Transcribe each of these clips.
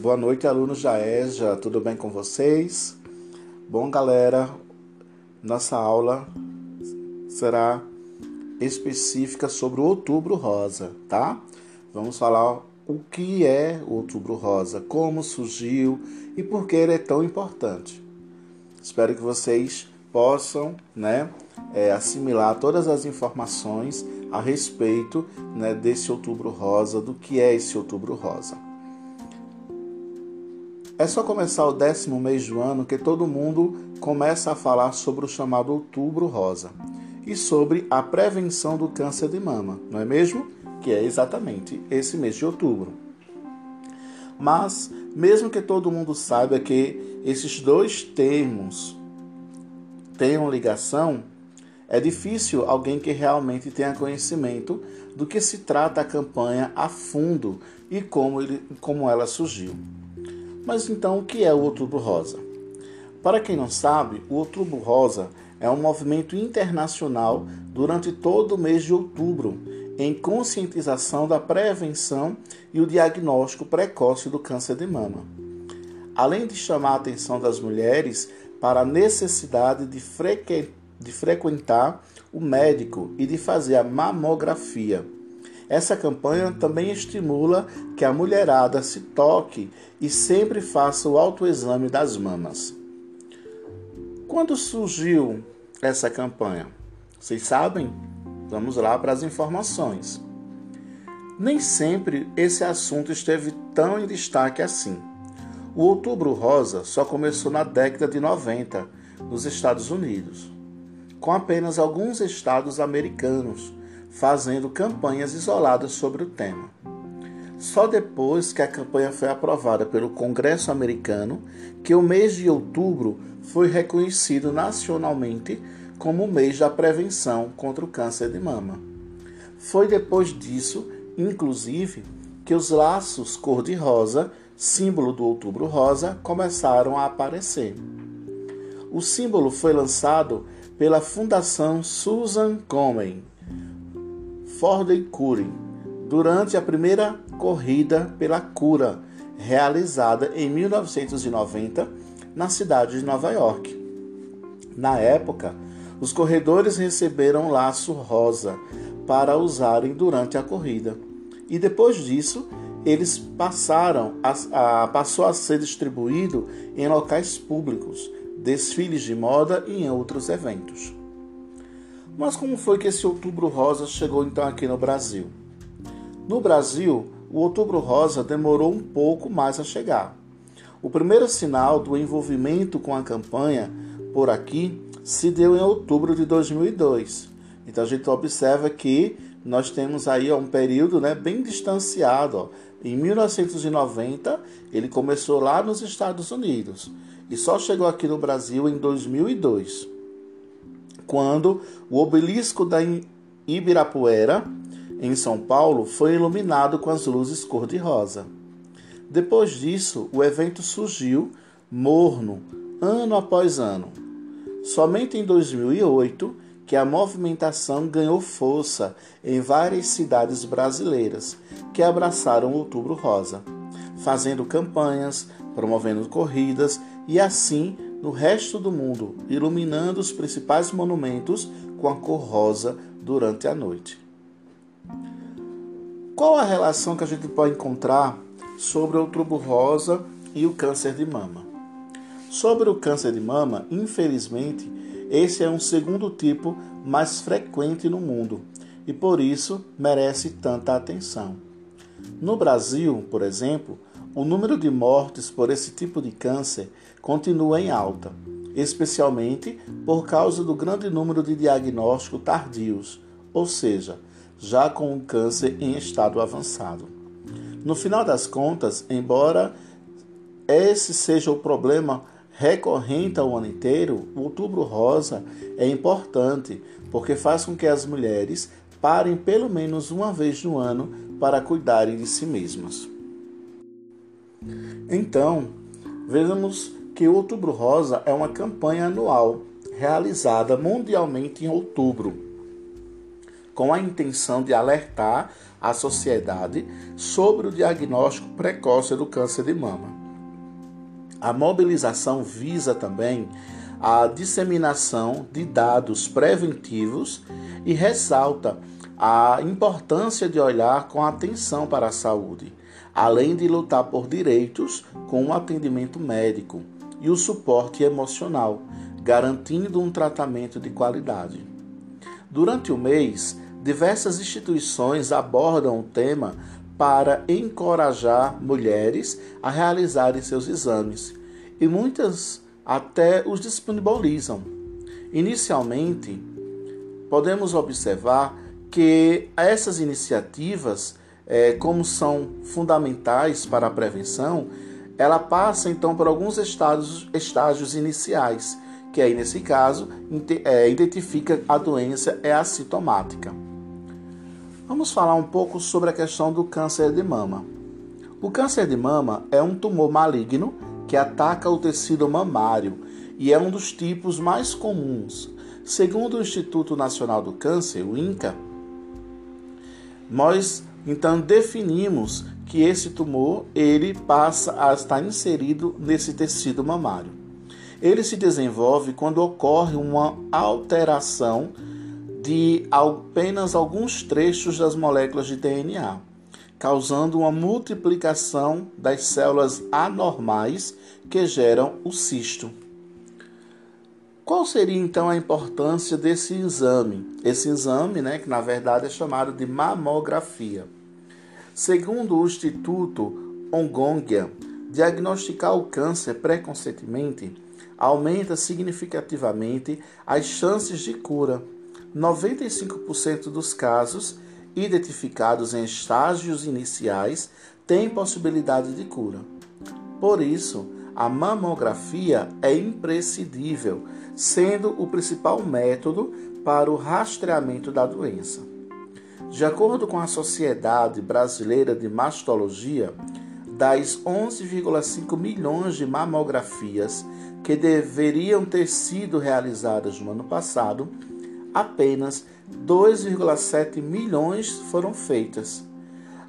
Boa noite, alunos da EJA, tudo bem com vocês? Bom, galera, nossa aula será específica sobre o Outubro Rosa, tá? Vamos falar o que é o Outubro Rosa, como surgiu e por que ele é tão importante. Espero que vocês possam, né, é, assimilar todas as informações a respeito né, desse Outubro Rosa, do que é esse Outubro Rosa. É só começar o décimo mês do ano que todo mundo começa a falar sobre o chamado Outubro Rosa e sobre a prevenção do câncer de mama, não é mesmo? Que é exatamente esse mês de outubro. Mas, mesmo que todo mundo saiba que esses dois termos tenham ligação, é difícil alguém que realmente tenha conhecimento do que se trata a campanha a fundo e como, ele, como ela surgiu. Mas então, o que é o Outubro Rosa? Para quem não sabe, o Outubro Rosa é um movimento internacional durante todo o mês de outubro em conscientização da prevenção e o diagnóstico precoce do câncer de mama. Além de chamar a atenção das mulheres para a necessidade de, de frequentar o médico e de fazer a mamografia. Essa campanha também estimula que a mulherada se toque e sempre faça o autoexame das mamas. Quando surgiu essa campanha? Vocês sabem? Vamos lá para as informações. Nem sempre esse assunto esteve tão em destaque assim. O Outubro Rosa só começou na década de 90 nos Estados Unidos, com apenas alguns estados americanos fazendo campanhas isoladas sobre o tema. Só depois que a campanha foi aprovada pelo Congresso americano que o mês de outubro foi reconhecido nacionalmente como o mês da prevenção contra o câncer de mama. Foi depois disso, inclusive, que os laços cor-de-rosa, símbolo do Outubro Rosa, começaram a aparecer. O símbolo foi lançado pela Fundação Susan Komen Ford Curie durante a primeira corrida pela cura, realizada em 1990 na cidade de Nova York. Na época, os corredores receberam laço rosa para usarem durante a corrida. E depois disso, eles passaram a, a, passou a ser distribuído em locais públicos, desfiles de moda e em outros eventos. Mas como foi que esse Outubro Rosa chegou então aqui no Brasil? No Brasil, o Outubro Rosa demorou um pouco mais a chegar. O primeiro sinal do envolvimento com a campanha por aqui se deu em outubro de 2002. Então a gente observa que nós temos aí um período né, bem distanciado. Ó. Em 1990, ele começou lá nos Estados Unidos e só chegou aqui no Brasil em 2002, quando o obelisco da Ibirapuera em São Paulo foi iluminado com as luzes cor-de-rosa. Depois disso, o evento surgiu morno, ano após ano. Somente em 2008 que a movimentação ganhou força em várias cidades brasileiras que abraçaram o Outubro Rosa, fazendo campanhas, promovendo corridas e assim no resto do mundo, iluminando os principais monumentos com a cor rosa durante a noite. Qual a relação que a gente pode encontrar sobre o outubro rosa e o câncer de mama? Sobre o câncer de mama, infelizmente, esse é um segundo tipo mais frequente no mundo e por isso merece tanta atenção. No Brasil, por exemplo, o número de mortes por esse tipo de câncer continua em alta, especialmente por causa do grande número de diagnósticos tardios, ou seja, já com o câncer em estado avançado. No final das contas, embora esse seja o problema recorrente ao ano inteiro, o Outubro Rosa é importante porque faz com que as mulheres parem pelo menos uma vez no ano para cuidarem de si mesmas. Então, vejamos que o Outubro Rosa é uma campanha anual realizada mundialmente em outubro com a intenção de alertar a sociedade sobre o diagnóstico precoce do câncer de mama. A mobilização visa também a disseminação de dados preventivos e ressalta a importância de olhar com atenção para a saúde, além de lutar por direitos com o atendimento médico e o suporte emocional, garantindo um tratamento de qualidade. Durante o mês, diversas instituições abordam o tema para encorajar mulheres a realizarem seus exames e muitas até os disponibilizam. Inicialmente, podemos observar que essas iniciativas, é, como são fundamentais para a prevenção, ela passa então por alguns estágios, estágios iniciais, que aí nesse caso é, identifica a doença é assintomática. Vamos falar um pouco sobre a questão do câncer de mama. O câncer de mama é um tumor maligno que ataca o tecido mamário e é um dos tipos mais comuns. Segundo o Instituto Nacional do Câncer, o INCA, nós então definimos que esse tumor ele passa a estar inserido nesse tecido mamário. Ele se desenvolve quando ocorre uma alteração de apenas alguns trechos das moléculas de DNA, causando uma multiplicação das células anormais que geram o cisto. Qual seria então a importância desse exame? Esse exame, né, que na verdade é chamado de mamografia. Segundo o Instituto Ongongia, diagnosticar o câncer precocemente aumenta significativamente as chances de cura. 95% dos casos identificados em estágios iniciais têm possibilidade de cura. Por isso, a mamografia é imprescindível sendo o principal método para o rastreamento da doença. De acordo com a Sociedade Brasileira de Mastologia, das 11,5 milhões de mamografias que deveriam ter sido realizadas no ano passado, apenas 2,7 milhões foram feitas.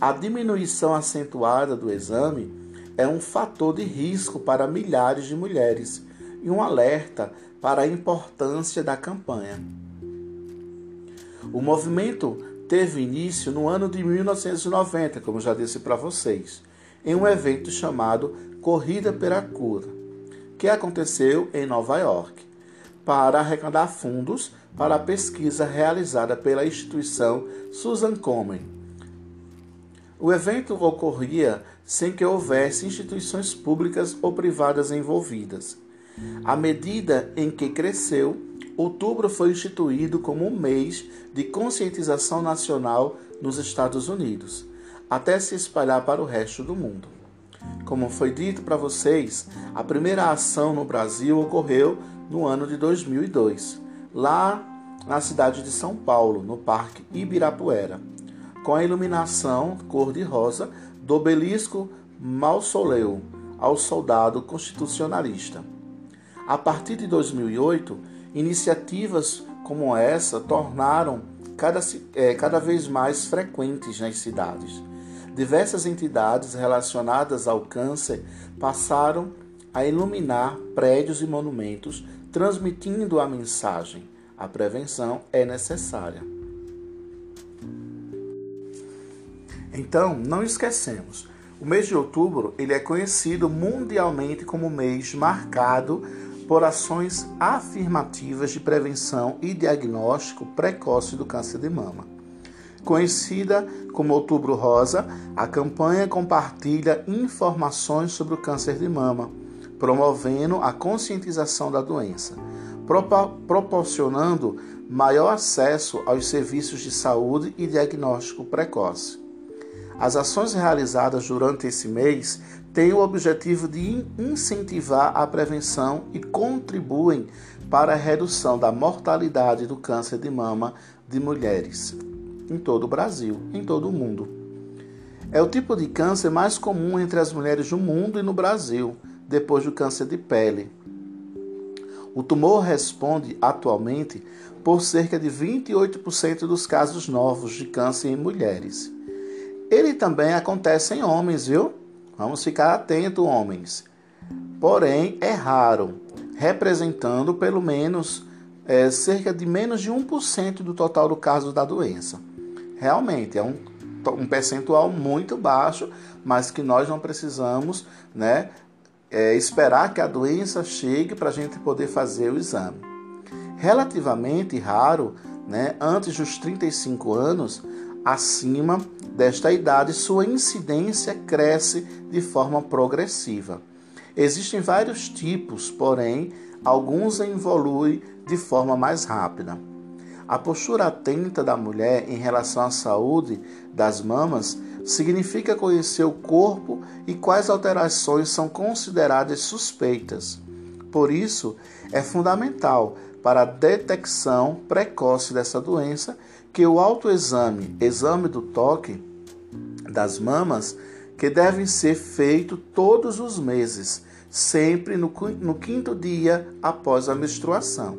A diminuição acentuada do exame é um fator de risco para milhares de mulheres e um alerta para a importância da campanha. O movimento teve início no ano de 1990, como já disse para vocês, em um evento chamado Corrida pela Cura, que aconteceu em Nova York, para arrecadar fundos para a pesquisa realizada pela instituição Susan Komen. O evento ocorria sem que houvesse instituições públicas ou privadas envolvidas. À medida em que cresceu, outubro foi instituído como um mês de conscientização nacional nos Estados Unidos, até se espalhar para o resto do mundo. Como foi dito para vocês, a primeira ação no Brasil ocorreu no ano de 2002, lá na cidade de São Paulo, no Parque Ibirapuera, com a iluminação cor-de-rosa do obelisco Mausoleu ao soldado constitucionalista. A partir de 2008, iniciativas como essa tornaram cada, é, cada vez mais frequentes nas cidades. Diversas entidades relacionadas ao câncer passaram a iluminar prédios e monumentos, transmitindo a mensagem: a prevenção é necessária. Então, não esquecemos, o mês de outubro ele é conhecido mundialmente como mês marcado por ações afirmativas de prevenção e diagnóstico precoce do câncer de mama. Conhecida como Outubro Rosa, a campanha compartilha informações sobre o câncer de mama, promovendo a conscientização da doença, proporcionando maior acesso aos serviços de saúde e diagnóstico precoce. As ações realizadas durante esse mês têm o objetivo de incentivar a prevenção e contribuem para a redução da mortalidade do câncer de mama de mulheres em todo o Brasil, em todo o mundo. É o tipo de câncer mais comum entre as mulheres do mundo e no Brasil, depois do câncer de pele. O tumor responde atualmente por cerca de 28% dos casos novos de câncer em mulheres. Ele também acontece em homens, viu? Vamos ficar atento, homens. Porém, é raro, representando pelo menos é, cerca de menos de 1% do total do caso da doença. Realmente, é um, um percentual muito baixo, mas que nós não precisamos né, é, esperar que a doença chegue para a gente poder fazer o exame. Relativamente raro, né, antes dos 35 anos, acima desta idade, sua incidência cresce de forma progressiva. Existem vários tipos, porém, alguns evoluem de forma mais rápida. A postura atenta da mulher em relação à saúde das mamas significa conhecer o corpo e quais alterações são consideradas suspeitas. Por isso, é fundamental para a detecção precoce dessa doença que o autoexame, exame do toque das mamas, que devem ser feito todos os meses, sempre no, no quinto dia após a menstruação.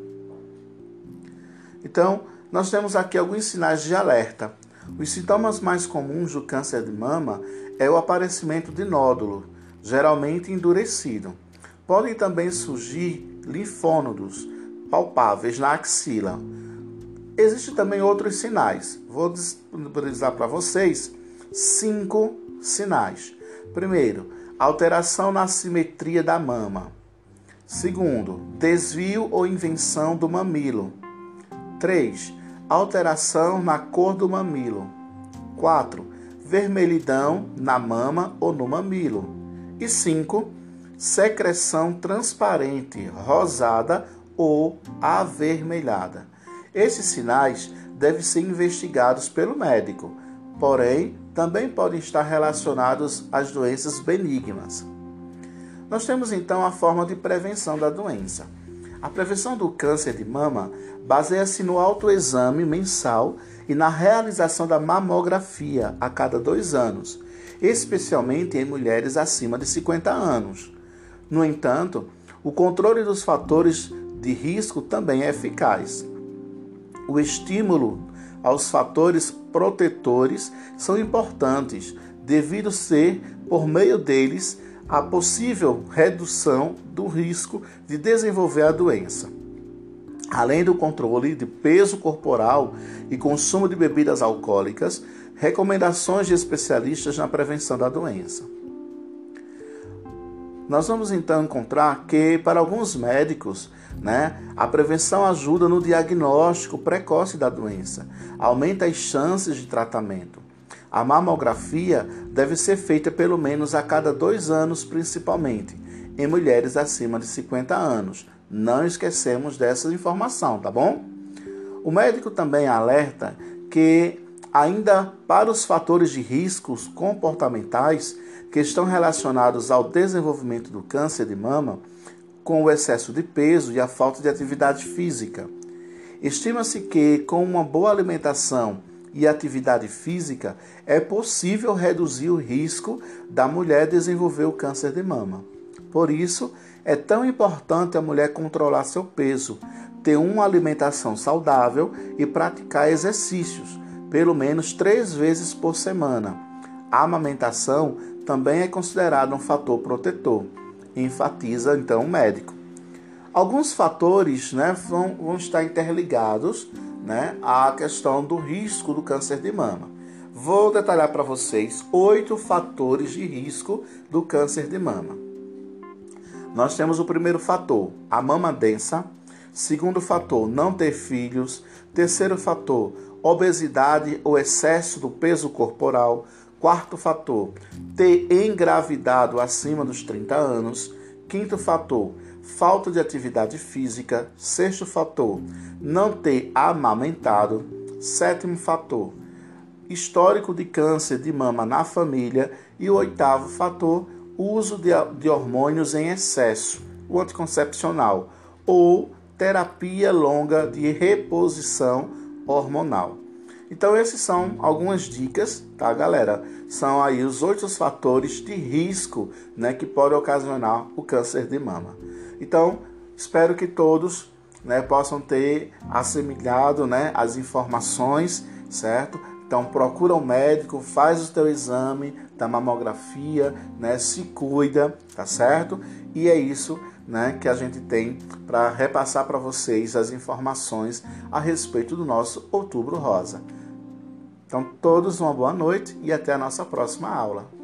Então, nós temos aqui alguns sinais de alerta. Os sintomas mais comuns do câncer de mama é o aparecimento de nódulo, geralmente endurecido. Podem também surgir linfônodos palpáveis na axila. Existem também outros sinais. Vou disponibilizar para vocês cinco sinais. Primeiro, alteração na simetria da mama. Segundo, desvio ou invenção do mamilo. 3. Alteração na cor do mamilo. 4. Vermelhidão na mama ou no mamilo. E 5. Secreção transparente, rosada ou avermelhada. Esses sinais devem ser investigados pelo médico, porém também podem estar relacionados às doenças benignas. Nós temos então a forma de prevenção da doença. A prevenção do câncer de mama baseia-se no autoexame mensal e na realização da mamografia a cada dois anos, especialmente em mulheres acima de 50 anos. No entanto, o controle dos fatores de risco também é eficaz. O estímulo aos fatores protetores são importantes, devido ser por meio deles a possível redução do risco de desenvolver a doença. Além do controle de peso corporal e consumo de bebidas alcoólicas, recomendações de especialistas na prevenção da doença. Nós vamos então encontrar que, para alguns médicos, né, a prevenção ajuda no diagnóstico precoce da doença, aumenta as chances de tratamento. A mamografia deve ser feita pelo menos a cada dois anos, principalmente em mulheres acima de 50 anos. Não esquecemos dessa informação, tá bom? O médico também alerta que, ainda para os fatores de riscos comportamentais que estão relacionados ao desenvolvimento do câncer de mama, com o excesso de peso e a falta de atividade física. Estima-se que, com uma boa alimentação e atividade física, é possível reduzir o risco da mulher desenvolver o câncer de mama. Por isso, é tão importante a mulher controlar seu peso, ter uma alimentação saudável e praticar exercícios, pelo menos três vezes por semana. A amamentação também é considerada um fator protetor, enfatiza então o médico. Alguns fatores né, vão, vão estar interligados né, a questão do risco do câncer de mama. Vou detalhar para vocês oito fatores de risco do câncer de mama. Nós temos o primeiro fator, a mama densa. Segundo fator, não ter filhos. Terceiro fator, obesidade ou excesso do peso corporal. Quarto fator, ter engravidado acima dos 30 anos. Quinto fator, falta de atividade física. Sexto fator, não ter amamentado. Sétimo fator, histórico de câncer de mama na família. E o oitavo fator, uso de, de hormônios em excesso, o anticoncepcional, ou terapia longa de reposição hormonal. Então, esses são algumas dicas, tá, galera? São aí os oito fatores de risco né, que podem ocasionar o câncer de mama. Então, espero que todos né, possam ter assimilado né, as informações, certo? Então procura um médico, faz o teu exame da mamografia, né, se cuida, tá certo? E é isso né, que a gente tem para repassar para vocês as informações a respeito do nosso Outubro Rosa. Então, todos uma boa noite e até a nossa próxima aula.